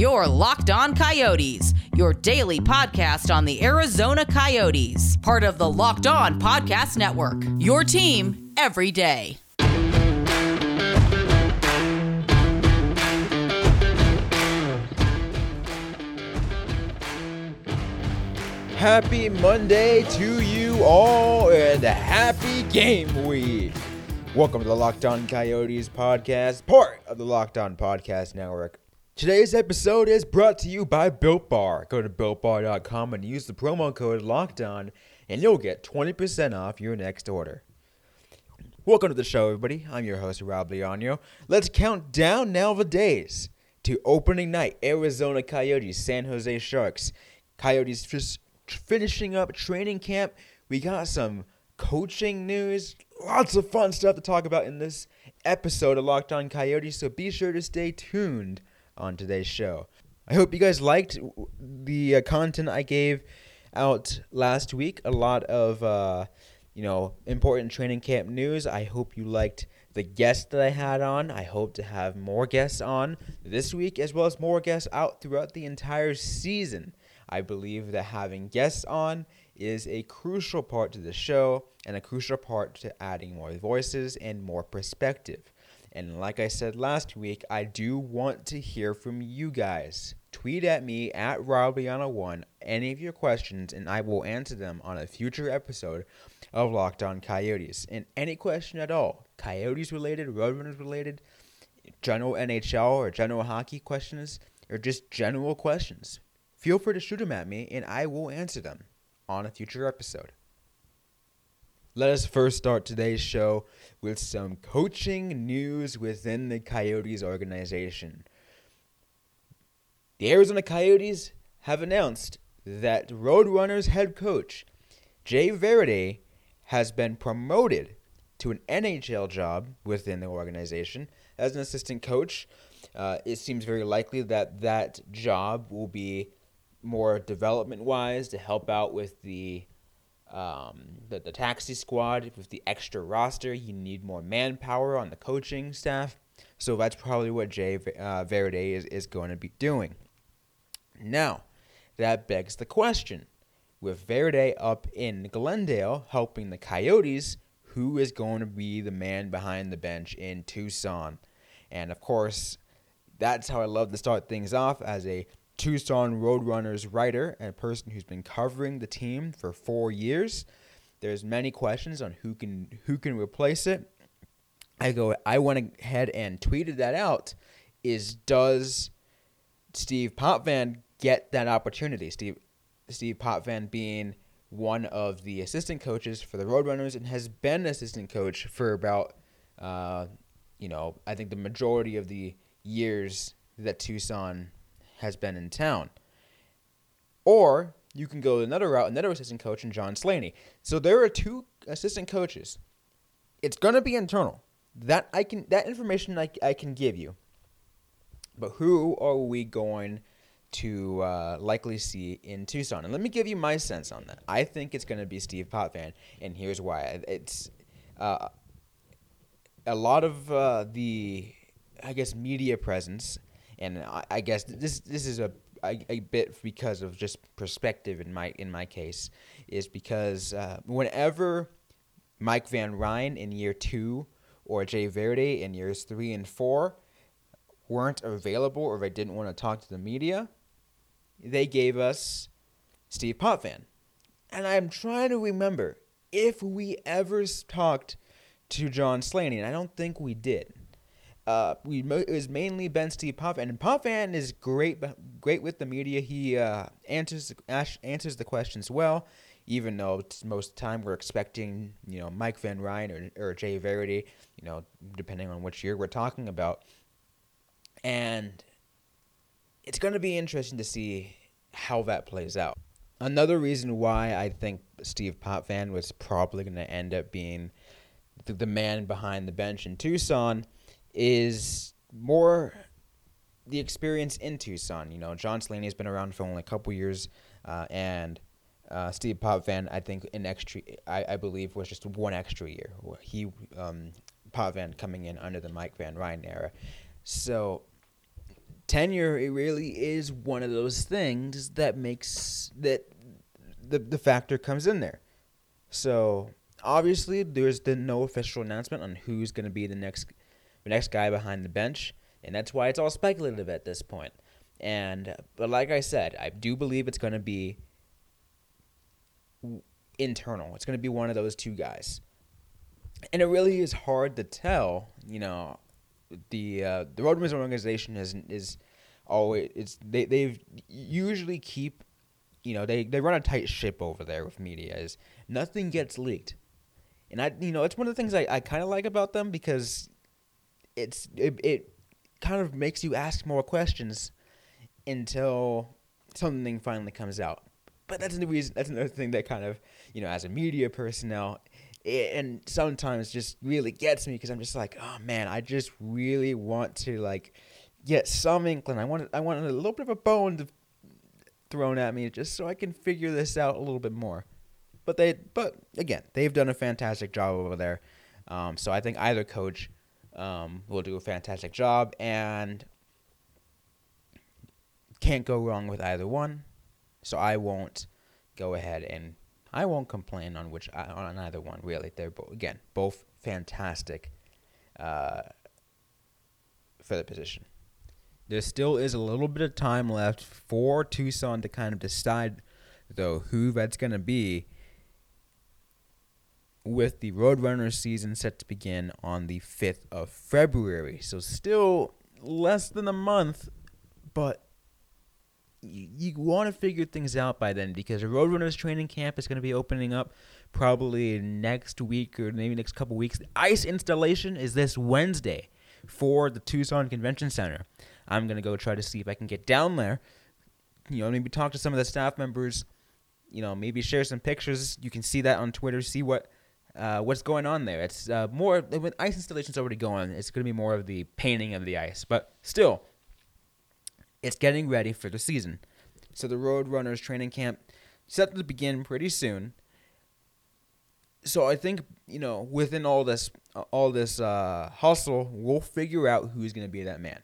Your Locked On Coyotes, your daily podcast on the Arizona Coyotes, part of the Locked On Podcast Network. Your team every day. Happy Monday to you all and happy game week. Welcome to the Locked On Coyotes podcast, part of the Locked On Podcast Network. Today's episode is brought to you by Built Bar. Go to builtbar.com and use the promo code Locked On, and you'll get 20% off your next order. Welcome to the show, everybody. I'm your host, Rob Leonio. Let's count down now the days to opening night Arizona Coyotes, San Jose Sharks. Coyotes just finishing up training camp. We got some coaching news, lots of fun stuff to talk about in this episode of Locked On Coyotes, so be sure to stay tuned on today's show. I hope you guys liked the uh, content I gave out last week. A lot of uh, you know important training camp news. I hope you liked the guests that I had on. I hope to have more guests on this week, as well as more guests out throughout the entire season. I believe that having guests on is a crucial part to the show and a crucial part to adding more voices and more perspective. And like I said last week, I do want to hear from you guys. Tweet at me at Robiana1 any of your questions, and I will answer them on a future episode of Locked On Coyotes. And any question at all, Coyotes related, Roadrunners related, general NHL or general hockey questions, or just general questions, feel free to shoot them at me, and I will answer them on a future episode. Let us first start today's show with some coaching news within the Coyotes organization. The Arizona Coyotes have announced that Roadrunners head coach Jay Varady has been promoted to an NHL job within the organization as an assistant coach. Uh, it seems very likely that that job will be more development wise to help out with the um, the, the taxi squad with the extra roster. You need more manpower on the coaching staff. So that's probably what Jay uh, Varady is, is going to be doing. Now, that begs the question with Varady up in Glendale helping the Coyotes, who is going to be the man behind the bench in Tucson? And of course, that's how I love to start things off as a Tucson Roadrunners writer and person who's been covering the team for four years. There's many questions on who can who can replace it. I go. I went ahead and tweeted that out. Is does Steve Potvin get that opportunity? Steve Steve Potvin being one of the assistant coaches for the Roadrunners and has been assistant coach for about, uh, you know, I think the majority of the years that Tucson has been in town. Or you can go another route, another assistant coach in John Slaney. So there are two assistant coaches. It's gonna be internal. That I can that information I, I can give you. But who are we going to uh, likely see in Tucson? And let me give you my sense on that. I think it's going to be Steve Potvin, and here's why. It's uh, a lot of uh, the, I guess, media presence and I, I guess this this is a, a, a bit because of just perspective in my in my case is because uh, whenever Mike Van Ryn in year two or Jay Varady in years three and four weren't available or they didn't want to talk to the media, they gave us Steve Potvin. And I'm trying to remember if we ever talked to John Slaney, and I don't think we did. Uh, we it was mainly Ben Steve Potvin, and Potvin is great, great with the media. He uh, answers answers the questions well, even though most of the time we're expecting you know Mike Van Ryn or, or Jay Varady, you know, depending on which year we're talking about, and it's going to be interesting to see how that plays out. Another reason why I think Steve Potvin was probably going to end up being the, the man behind the bench in Tucson is more the experience in Tucson. You know, John Slaney has been around for only a couple years, uh, and uh, Steve Potvin, I think, in extra, I, I believe, was just one extra year. He, um, Potvin coming in under the Mike Van Ryn era. So tenure it really is one of those things that makes that the the factor comes in there. So obviously, there's the no official announcement on who's going to be the next the next guy behind the bench, and that's why it's all speculative at this point. And but like I said, I do believe it's going to be internal. It's going to be one of those two guys. And it really is hard to tell, you know, the uh, the Roadrunners organization is is always it's they they've usually keep you know they they run a tight ship over there with media is nothing gets leaked and i you know it's one of the things i, I kind of like about them because it's it, it kind of makes you ask more questions until something finally comes out but that's the reason that's another thing that kind of you know as a media personnel it, and sometimes just really gets me because i'm just like oh man i just really want to like get some inkling i want i want a little bit of a bone to thrown at me just so I can figure this out a little bit more. But they, but again, they've done a fantastic job over there. Um, so I think either coach um, will do a fantastic job, and can't go wrong with either one. So I won't go ahead and I won't complain on which on either one. Really, they're both again both fantastic uh, for the position there still is a little bit of time left for Tucson to kind of decide, though, who that's going to be with the Roadrunners season set to begin on the 5th of February. So, still less than a month, but you, you want to figure things out by then because the Roadrunners training camp is going to be opening up probably next week or maybe next couple weeks. The ice installation is this Wednesday for the Tucson Convention Center. I'm gonna go try to see if I can get down there. You know, maybe talk to some of the staff members. You know, maybe share some pictures. You can see that on Twitter. See what uh, what's going on there. It's uh, more when ice installation's already going. It's gonna be more of the painting of the ice, but still, it's getting ready for the season. So the Roadrunners training camp set to begin pretty soon. So I think you know within all this all this uh, hustle, we'll figure out who's going to be that man.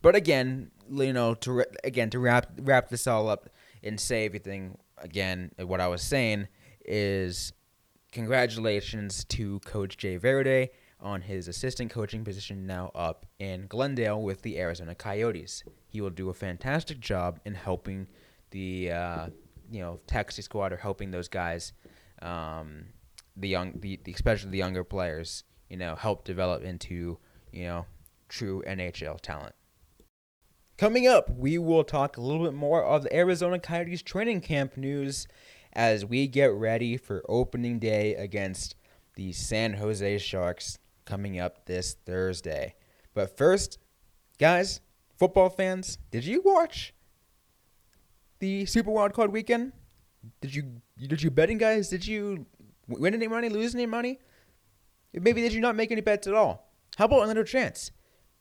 But again, you know, to again to wrap wrap this all up and say everything again, what I was saying is congratulations to Coach Jay Varady on his assistant coaching position now up in Glendale with the Arizona Coyotes. He will do a fantastic job in helping the uh, you know taxi squad or helping those guys, um, the young, the, the especially the younger players, you know, help develop into you know true NHL talent. Coming up, we will talk a little bit more of the Arizona Coyotes training camp news as we get ready for opening day against the San Jose Sharks coming up this Thursday. But first, guys, football fans, did you watch the Super Wild Card weekend? Did you did you betting guys? Did you win any money, lose any money? Maybe did you not make any bets at all? How about another chance?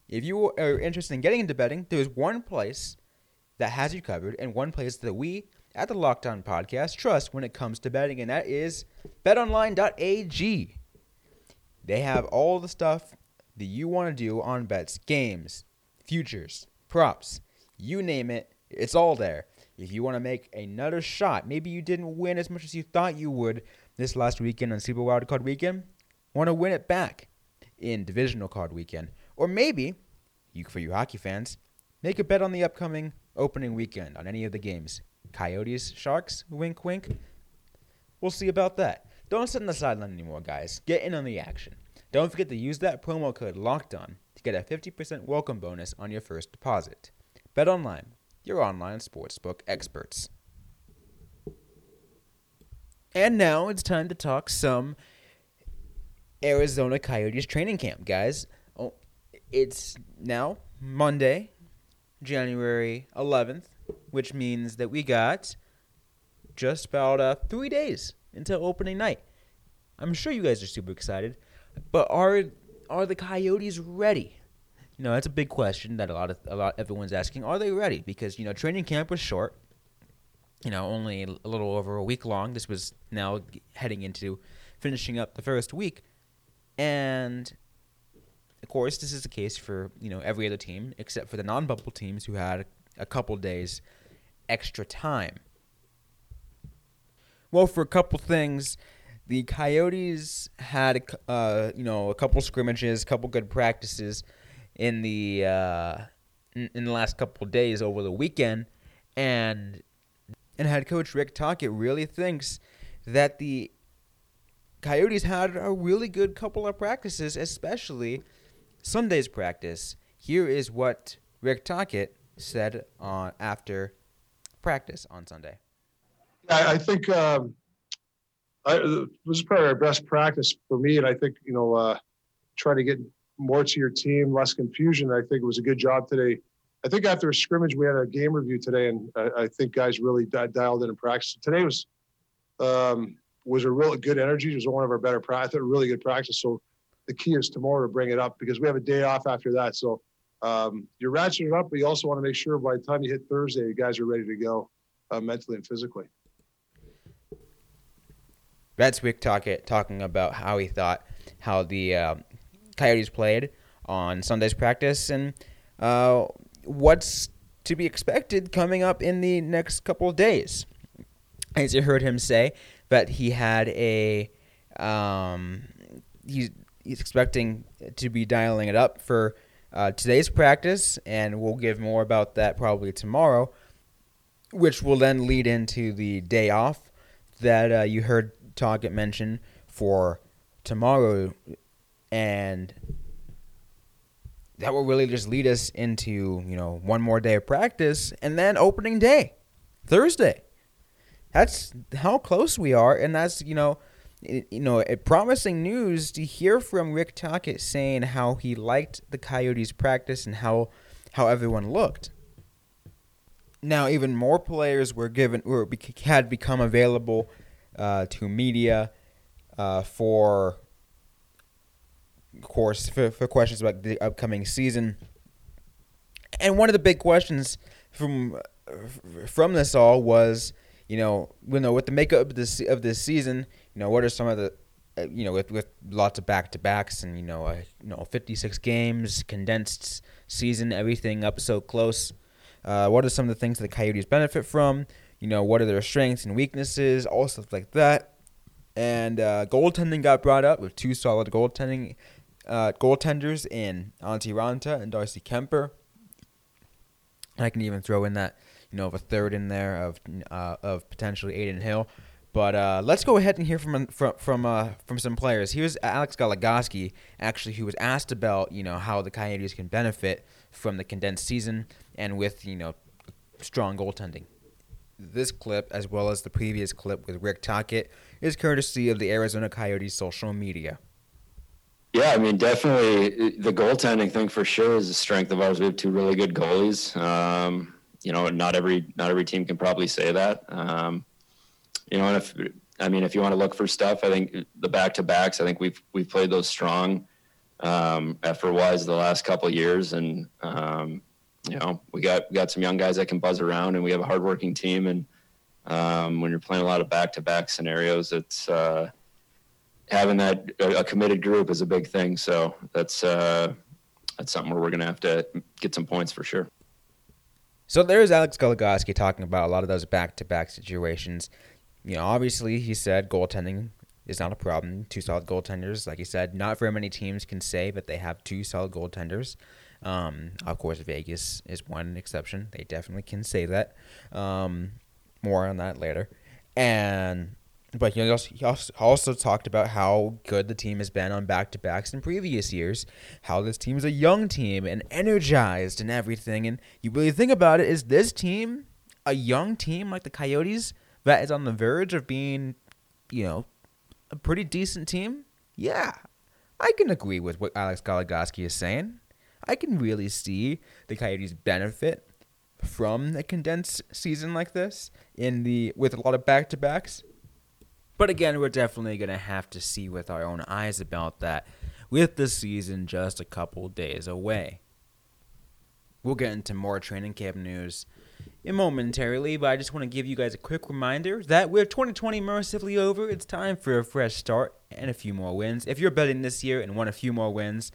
If you are interested in getting into betting, there's one place that has you covered and one place that we at the Locked On Podcast trust when it comes to betting, and that is betonline.ag. They have all the stuff that you want to do on bets, games, futures, props, you name it, it's all there. If you want to make another shot, maybe you didn't win as much as you thought you would this last weekend on Super Wildcard Weekend, want to win it back in Divisional Card Weekend or maybe, you for you hockey fans, make a bet on the upcoming opening weekend on any of the games. Coyotes, Sharks, wink wink. We'll see about that. Don't sit on the sideline anymore, guys. Get in on the action. Don't forget to use that promo code locked on to get a 50% welcome bonus on your first deposit. Bet online, your online sportsbook experts. And now it's time to talk some Arizona Coyotes training camp, guys. Oh, It's now Monday, January 11th, which means that we got just about uh, three days until opening night. I'm sure you guys are super excited, but are are the Coyotes ready? You know, that's a big question that a lot of a lot everyone's asking. Are they ready? Because you know, training camp was short. You know, only a little over a week long. This was now heading into finishing up the first week, and of course, this is the case for you know every other team except for the non-bubble teams who had a couple days extra time. Well, for a couple things, the Coyotes had uh, you know a couple scrimmages, a couple good practices in the uh, in, in the last couple days over the weekend, and and head coach Rick Tocchet really thinks that the Coyotes had a really good couple of practices, especially Sunday's practice. Here is what Rick Tocchet said on after practice on Sunday. I, I think um, I, this is probably our best practice for me, and I think you know uh, to get more to your team, less confusion. I think it was a good job today. I think after a scrimmage, we had a game review today, and I, I think guys really di- dialed in in practice. Today was um, was a really good energy. It was one of our better practice, really good practice. So the key is tomorrow to bring it up because we have a day off after that. So um, you're ratcheting it up, but you also want to make sure by the time you hit Thursday, you guys are ready to go uh, mentally and physically. That's Rick Tocchet talking about how he thought how the uh, Coyotes played on Sunday's practice and uh, what's to be expected coming up in the next couple of days. As you heard him say, that he had a um, he's he's expecting to be dialing it up for uh, today's practice, and we'll give more about that probably tomorrow, which will then lead into the day off that uh, you heard Tocchet mention for tomorrow, and that will really just lead us into you know one more day of practice, and then opening day, Thursday. That's how close we are, and that's you know you know, promising news to hear from Rick Tocchet saying how he liked the Coyotes' practice and how how everyone looked. Now, even more players were given or had become available uh, to media uh, for, of course, for, for questions about the upcoming season. And one of the big questions from from this all was, you know, you know, with the makeup of this of this season you know, what are some of the uh, you know, with, with lots of back to backs and you know, uh, you know, 56 games, condensed season, everything up so close. Uh, what are some of the things that the Coyotes benefit from? You know, what are their strengths and weaknesses? All stuff like that. And uh, goaltending got brought up with two solid goaltending uh, goaltenders in Antti Raanta and Darcy Kuemper. I can even throw in that, you know, of a third in there of uh, of potentially Adin Hill. But uh, let's go ahead and hear from from from uh, from some players. Here's Alex Goligoski, actually, who was asked about you know how the Coyotes can benefit from the condensed season and with you know strong goaltending. This clip, as well as the previous clip with Rick Tocchet, is courtesy of the Arizona Coyotes social media. Yeah, I mean, definitely the goaltending thing for sure is a strength of ours. We have two really good goalies. Um, you know, not every not every team can probably say that. Um, you know, and if I mean, if you want to look for stuff, I think the back to backs. I think we've we've played those strong um, effort wise the last couple years, and um, you know, we got we got some young guys that can buzz around, and we have a hardworking team. And um, when you're playing a lot of back to back scenarios, it's uh, having that a, committed group is a big thing. So that's uh, that's something where we're going to have to get some points for sure. So there's Alex Goligoski talking about a lot of those back to back situations you know, obviously he said goaltending is not a problem. Two solid goaltenders, like he said, not very many teams can say that they have two solid goaltenders. Um, of course, Vegas is one exception. They definitely can say that. Um, more on that later. And but he also, he also talked about how good the team has been on back to backs in previous years. How this team is a young team and energized and everything. And you really think about it, is this team a young team like the Coyotes? That is on the verge of being, you know, a pretty decent team, yeah, I can agree with what Alex Goligoski is saying. I can really see the Coyotes benefit from a condensed season like this in the with a lot of back to backs. But again, we're definitely gonna have to see with our own eyes about that with the season just a couple days away. We'll get into more training camp news momentarily, but I just want to give you guys a quick reminder that with 2020 mercifully over, it's time for a fresh start and a few more wins. If you're betting this year and want a few more wins,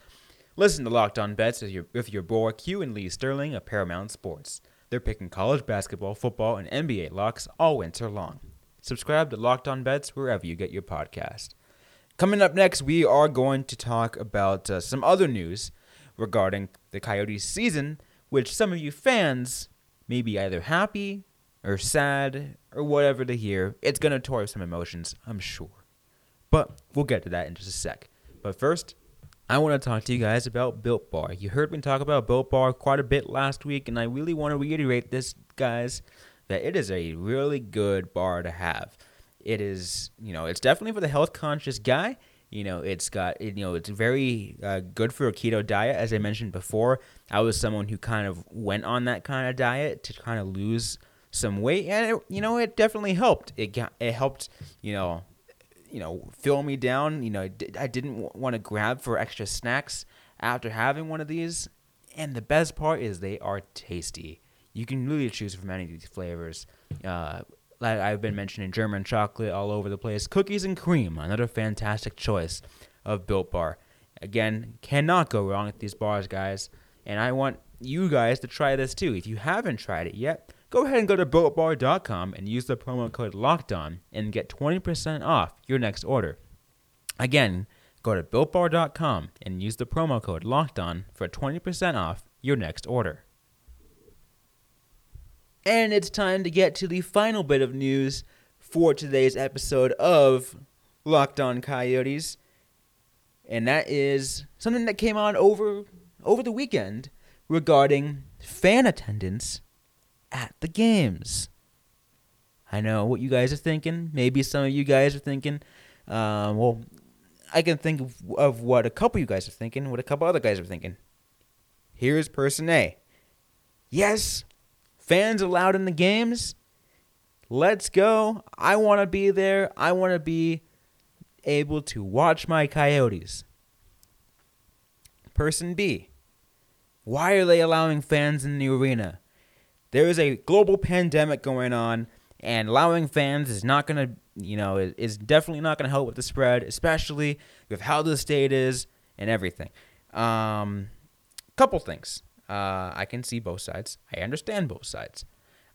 Listen to Locked On Bets with your, with your boy Q and Lee Sterling of Paramount Sports. They're picking college basketball, football, and NBA locks all winter long. Subscribe to Locked On Bets wherever you get your podcast. Coming up next, we are going to talk about uh, some other news regarding the Coyotes season, which some of you fans may be either happy or sad or whatever to hear. It's going to toy some emotions, I'm sure. But we'll get to that in just a sec. But first, I want to talk to you guys about Built Bar. You heard me talk about Built Bar quite a bit last week, and I really want to reiterate this, guys, that it is a really good bar to have. It is, you know, it's definitely for the health conscious guy. You know, it's got, you know, it's very uh, good for a keto diet. As I mentioned before, I was someone who kind of went on that kind of diet to kind of lose some weight, and it, you know, it definitely helped. It got, it helped, you know, you know, fill me down. You know, I didn't want to grab for extra snacks after having one of these. And the best part is they are tasty. You can really choose from any of these flavors. Uh, like I've been mentioning German chocolate all over the place. Cookies and cream, another fantastic choice of Built Bar. Again, cannot go wrong with these bars, guys. And I want you guys to try this too. If you haven't tried it yet, go ahead and go to builtbar.com and use the promo code LOCKEDON and get 20% off your next order. Again, go to builtbar.com and use the promo code LOCKEDON for 20% off your next order. And it's time to get to the final bit of news for today's episode of Locked On Coyotes. And that is something that came on over over the weekend regarding fan attendance at the games. I know what you guys are thinking. Maybe some of you guys are thinking, uh, well, I can think of, of what a couple of you guys are thinking, what a couple other guys are thinking. Here's person A. Yes, fans allowed in the games. Let's go. I want to be there. I want to be able to watch my Coyotes. Person B. Why are they allowing fans in the arena? there is a global pandemic going on, and allowing fans is not going to, you know, is, definitely not going to help with the spread, especially with how the state is and everything. Um, couple things. Uh, I can see both sides. I understand both sides.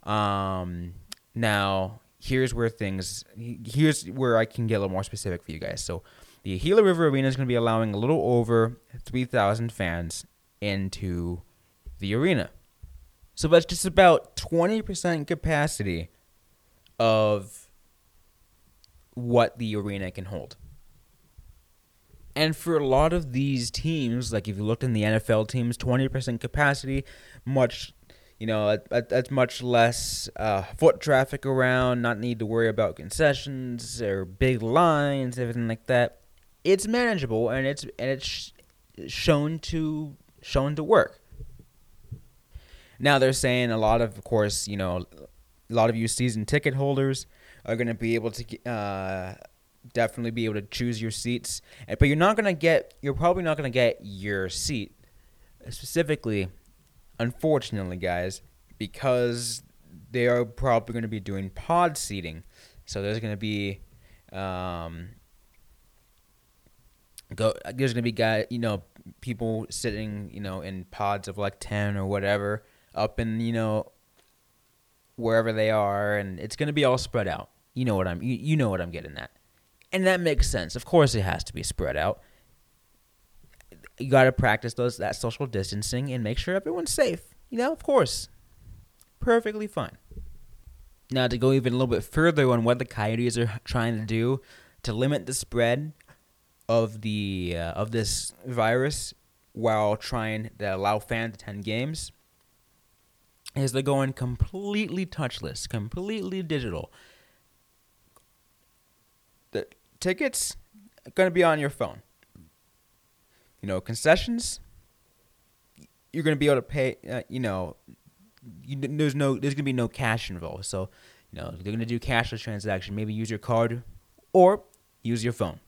Um, now, here's where things, here's where I can get a little more specific for you guys. So, the Gila River Arena is going to be allowing a little over 3,000 fans into the arena. So that's just about 20% capacity of what the arena can hold. And for a lot of these teams, like if you looked in the NFL teams, 20% capacity, much, you know, that's much less uh, foot traffic around, not need to worry about concessions or big lines, everything like that. It's manageable and it's and it's shown to shown to work. Now they're saying a lot of, of course, you know, a lot of you season ticket holders are going to be able to uh, definitely be able to choose your seats, but you're not to get, you're probably not to get your seat specifically, unfortunately, guys, because they are probably to be doing pod seating. So there's to be, um, go. There's to be guy, you know, people sitting, you know, in pods of like ten or whatever, up in you know wherever they are, and it's gonna be all spread out. You know what I'm you, you know what I'm getting at, and that makes sense. Of course, it has to be spread out. You got to practice those that social distancing and make sure everyone's safe. You know, of course, perfectly fine. Now, to go even a little bit further on what the Coyotes are trying to do to limit the spread of the uh, of this virus while trying to allow fans to attend games is they're going completely touchless, completely digital. Tickets going to be on your phone. You know, concessions, you're going to be able to pay, uh, you know, you, there's no there's going to be no cash involved. So, you know, they're going to do cashless transaction, maybe use your card or use your phone.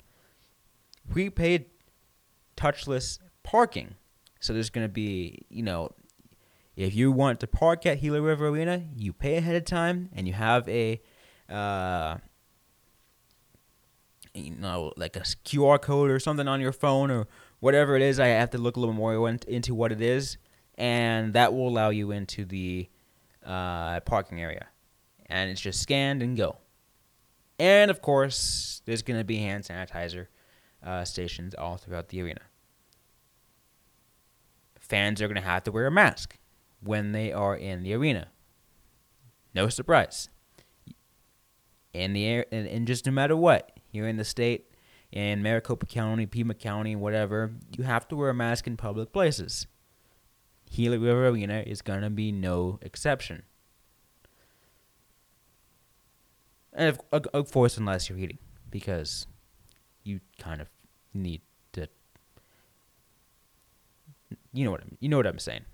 Prepaid touchless parking. So there's going to be, you know, if you want to park at Gila River Arena, you pay ahead of time and you have a, uh, you know, like a QR code or something on your phone or whatever it is, I have to look a little more into what it is, and that will allow you into the uh, parking area, and it's just scanned and go. And of course, there's going to be hand sanitizer uh, stations all throughout the arena. Fans are going to have to wear a mask when they are in the arena. No surprise. In the air, and, and just no matter what, here in the state, in Maricopa County, Pima County, whatever, you have to wear a mask in public places. Gila River Arena is going to be no exception. And of, of course, unless you're eating, because you kind of need to. You know what I'm, you know what I'm saying.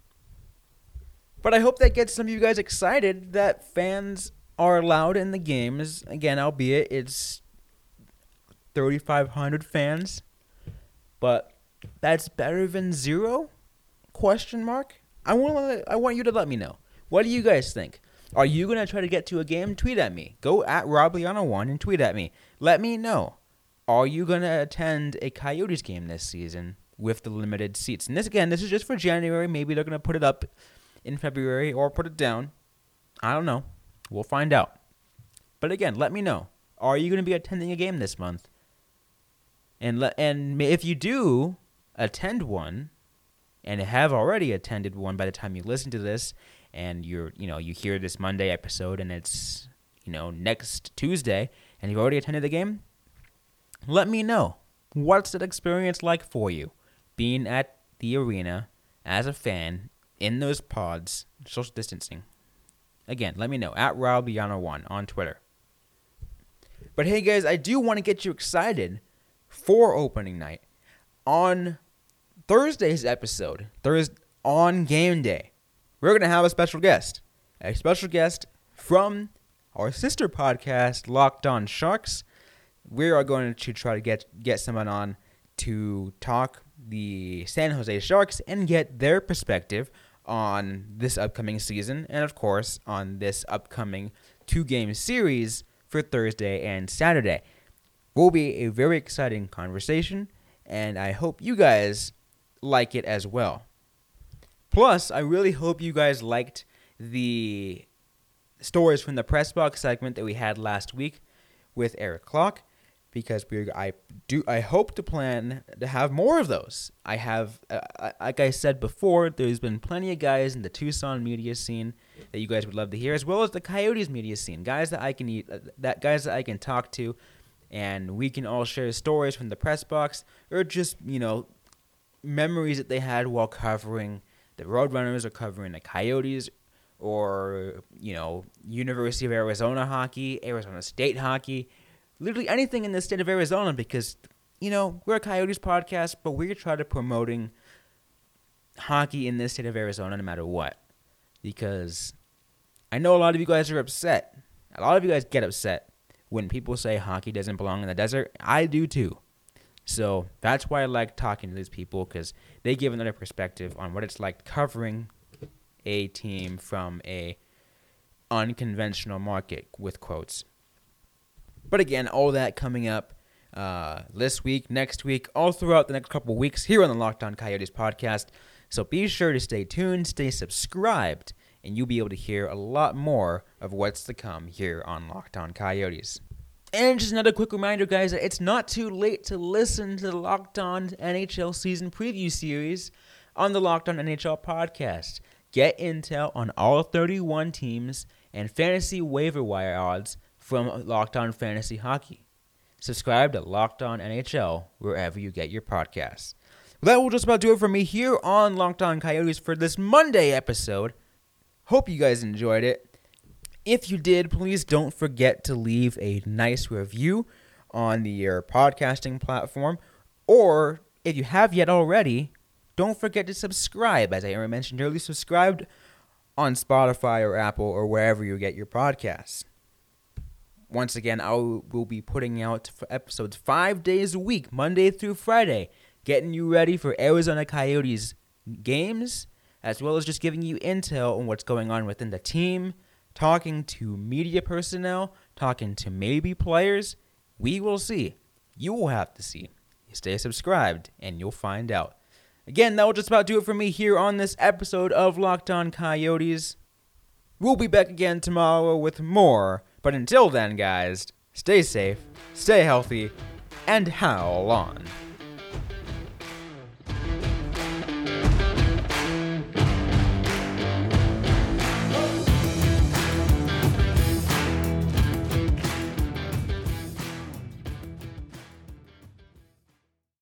But I hope that gets some of you guys excited that fans are allowed in the games again, albeit it's 3,500 fans, but that's better than zero? Question mark. I want I want you to let me know. What do you guys think? Are you gonna try to get to a game? Tweet at me. Go at RobLiano1 and tweet at me. Let me know. Are you gonna attend a Coyotes game this season with the limited seats? And this again, this is just for January. Maybe they're gonna put it up in February or put it down. I don't know. We'll find out. But again, let me know. Are you gonna be attending a game this month? And le- and if you do attend one, and have already attended one by the time you listen to this, and you're you know you hear this Monday episode and it's you know next Tuesday, and you've already attended the game, let me know what's that experience like for you, being at the arena as a fan in those pods, social distancing. Again, let me know at RobLiano1 on Twitter. But hey guys, I do want to get you excited for opening night on Thursday's episode. Thursday on game day, we're gonna have a special guest, a special guest from our sister podcast, Locked On Sharks. We are going to try to get get someone on to talk the San Jose Sharks and get their perspective on this upcoming season and of course on this upcoming two game series for Thursday and Saturday will be a very exciting conversation, and I hope you guys like it as well. Plus, I really hope you guys liked the stories from the press box segment that we had last week with Eric Clock because we I do I hope to plan to have more of those. I have uh, like I said before, there's been plenty of guys in the Tucson media scene that you guys would love to hear, as well as the Coyotes media scene, guys that I can eat, uh, that guys that I can talk to and we can all share stories from the press box or just, you know, memories that they had while covering the Roadrunners or covering the Coyotes or, you know, University of Arizona hockey, Arizona State hockey, literally anything in the state of Arizona because, you know, we're a Coyotes podcast, but we're trying to promoting hockey in this state of Arizona no matter what. Because I know a lot of you guys are upset. A lot of you guys get upset when people say hockey doesn't belong in the desert, I do too. So that's why I like talking to these people because they give another perspective on what it's like covering a team from a unconventional market with quotes. But again, all that coming up uh, this week, next week, all throughout the next couple weeks here on the Locked On Coyotes podcast. So be sure to stay tuned, stay subscribed, and you'll be able to hear a lot more of what's to come here on Locked On Coyotes. And just another quick reminder, guys, that it's not too late to listen to the Locked On NHL season preview series on the Locked On NHL podcast. Get intel on all 31 teams and fantasy waiver wire odds from Locked On Fantasy Hockey. Subscribe to Locked On NHL wherever you get your podcasts. Well, that will just about do it for me here on Locked On Coyotes for this Monday episode. Hope you guys enjoyed it. If you did, please don't forget to leave a nice review on the your podcasting platform. Or if you have yet already, don't forget to subscribe. As I mentioned earlier, subscribe on Spotify or Apple or wherever you get your podcasts. Once again, I will be putting out episodes five days a week, Monday through Friday, getting you ready for Arizona Coyotes games as well as just giving you intel on what's going on within the team, talking to media personnel, talking to maybe players. We will see. You will have to see. stay subscribed, and you'll find out. Again, that will just about do it for me here on this episode of Locked On Coyotes. We'll be back again tomorrow with more, but until then, guys, stay safe, stay healthy, and howl on.